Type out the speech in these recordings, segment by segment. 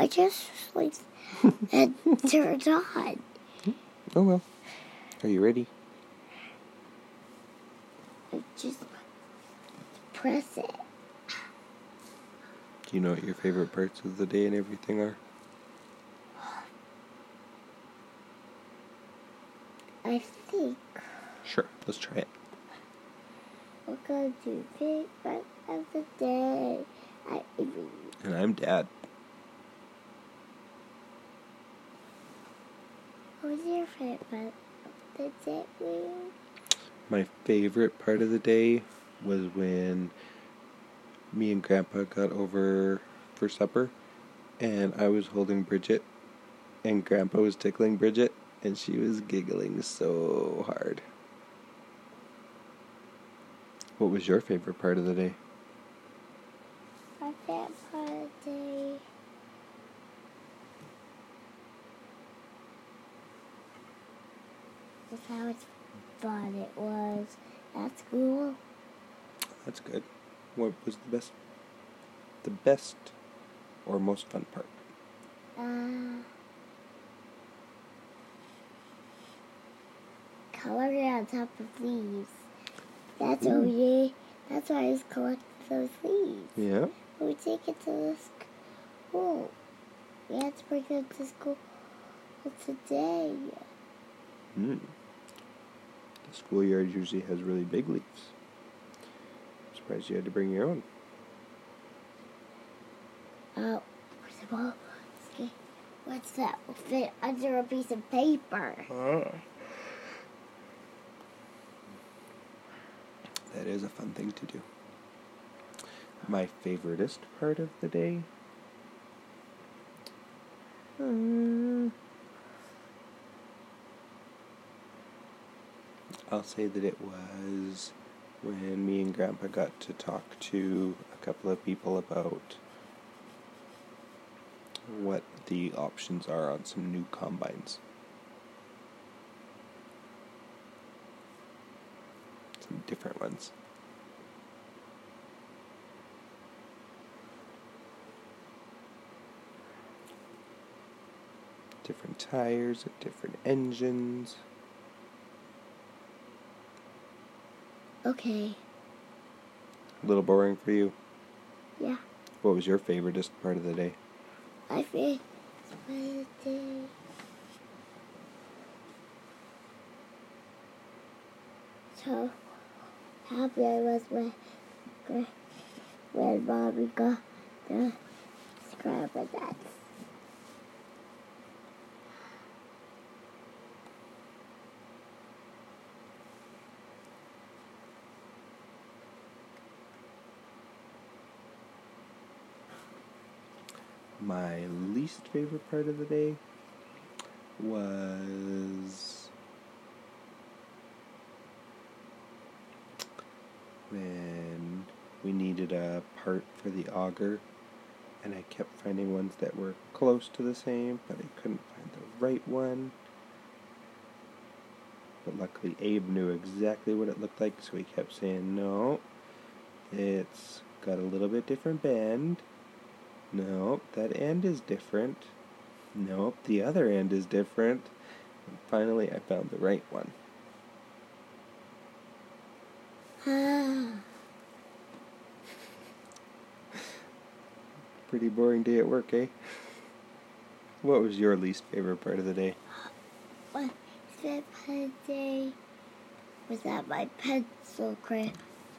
I just like and turned on. Oh well. Are you ready? I just press it. Do you know what your favorite parts of the day and everything are? I think Sure, let's try it. we're gonna do big part of the day. I mean, And I'm Dad. Was your favorite part of the day? My favorite part of the day was when me and Grandpa got over for supper, and I was holding Bridget, and Grandpa was tickling Bridget, and she was giggling so hard. What was your favorite part of the day? My favorite part of the day. Was how much fun it was at school. That's good. What was the best? The best or most fun part? Uh, coloring on top of leaves. That's what we. That's why I was collecting those leaves. Yeah. We take it to the school. We had to bring them to school today. Hmm. Schoolyard usually has really big leaves. I'm Surprised you had to bring your own. Oh, first of all, what's that? Will fit under a piece of paper. That is a fun thing to do. My favoriteest part of the day? Hmm. I'll say that it was when me and Grandpa got to talk to a couple of people about what the options are on some new combines. Some different ones. Different tires different engines. Okay, A little boring for you. yeah, What was your favoriteest part of the day? I think it's my day. So happy I was when, when, mommy got the scrabble nuts. My least favorite part of the day was when we needed a part for the auger and I kept finding ones that were close to the same, but I couldn't find the right one. But luckily Abe knew exactly what it looked like, so he kept saying, no, it's got a little bit different bend. Nope, that end is different. Nope, the other end is different. And finally, I found the right one. Ah, Pretty boring day at work, eh? What was your least favorite part of the day? my favorite part of the day was that my pencil crayon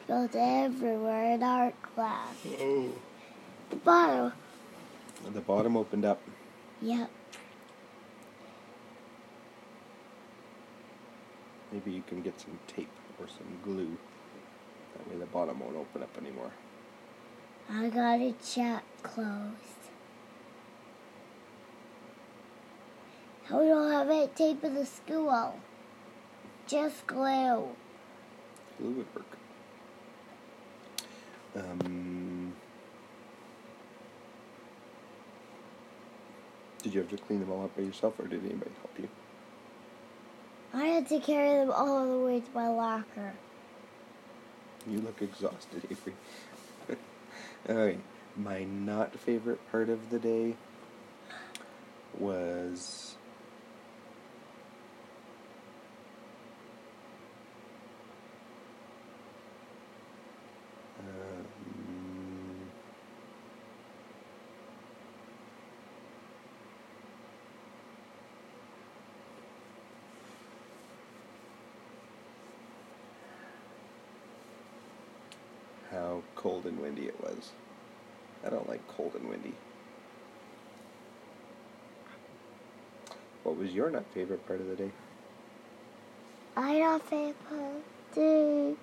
spilled everywhere in art class. Oh. The bottom, The bottom opened up. yep. Maybe you can get some tape or some glue. That way the bottom won't open up anymore. I got a chat closed. We don't have any tape in the school. Just glue. Glue would work. Um, did you have to clean them all up by yourself, or did anybody help you? I had to carry them all the way to my locker. You look exhausted, Avery. Alright, my not favorite part of the day was um, cold and windy it was. I don't like cold and windy. What was your not favorite part of the day? I don't think do.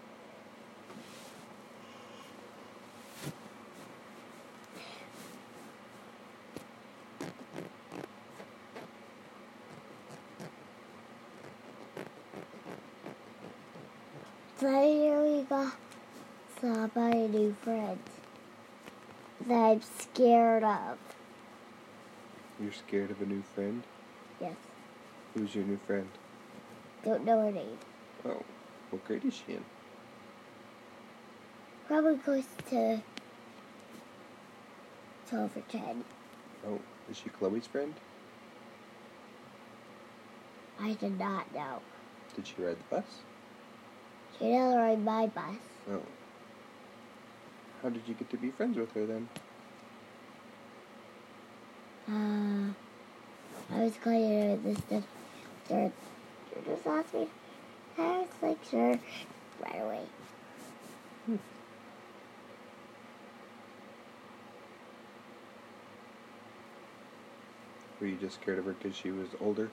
Later we got saw by a new friend that I'm scared of. You're scared of a new friend? Yes. Who's your new friend? Don't know her name. Oh, what grade is she in? Probably close to 12 or 10. Oh, is she Chloe's friend? I did not know. Did she ride the bus? She didn't ride my bus. Oh. How did you get to be friends with her then? Uh, I was calling her this stuff. Sure, just asked me. I was like, sure, right away. Were you just scared of her because she was older?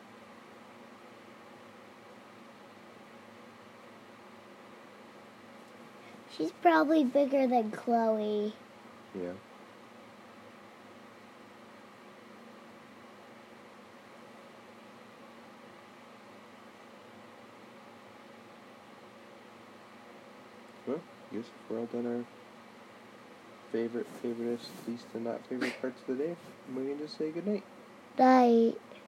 She's probably bigger than Chloe. Yeah. Well, I guess if we're all done our favorite, favoriteest, least, and not favorite parts of the day, we can just say goodnight. Night.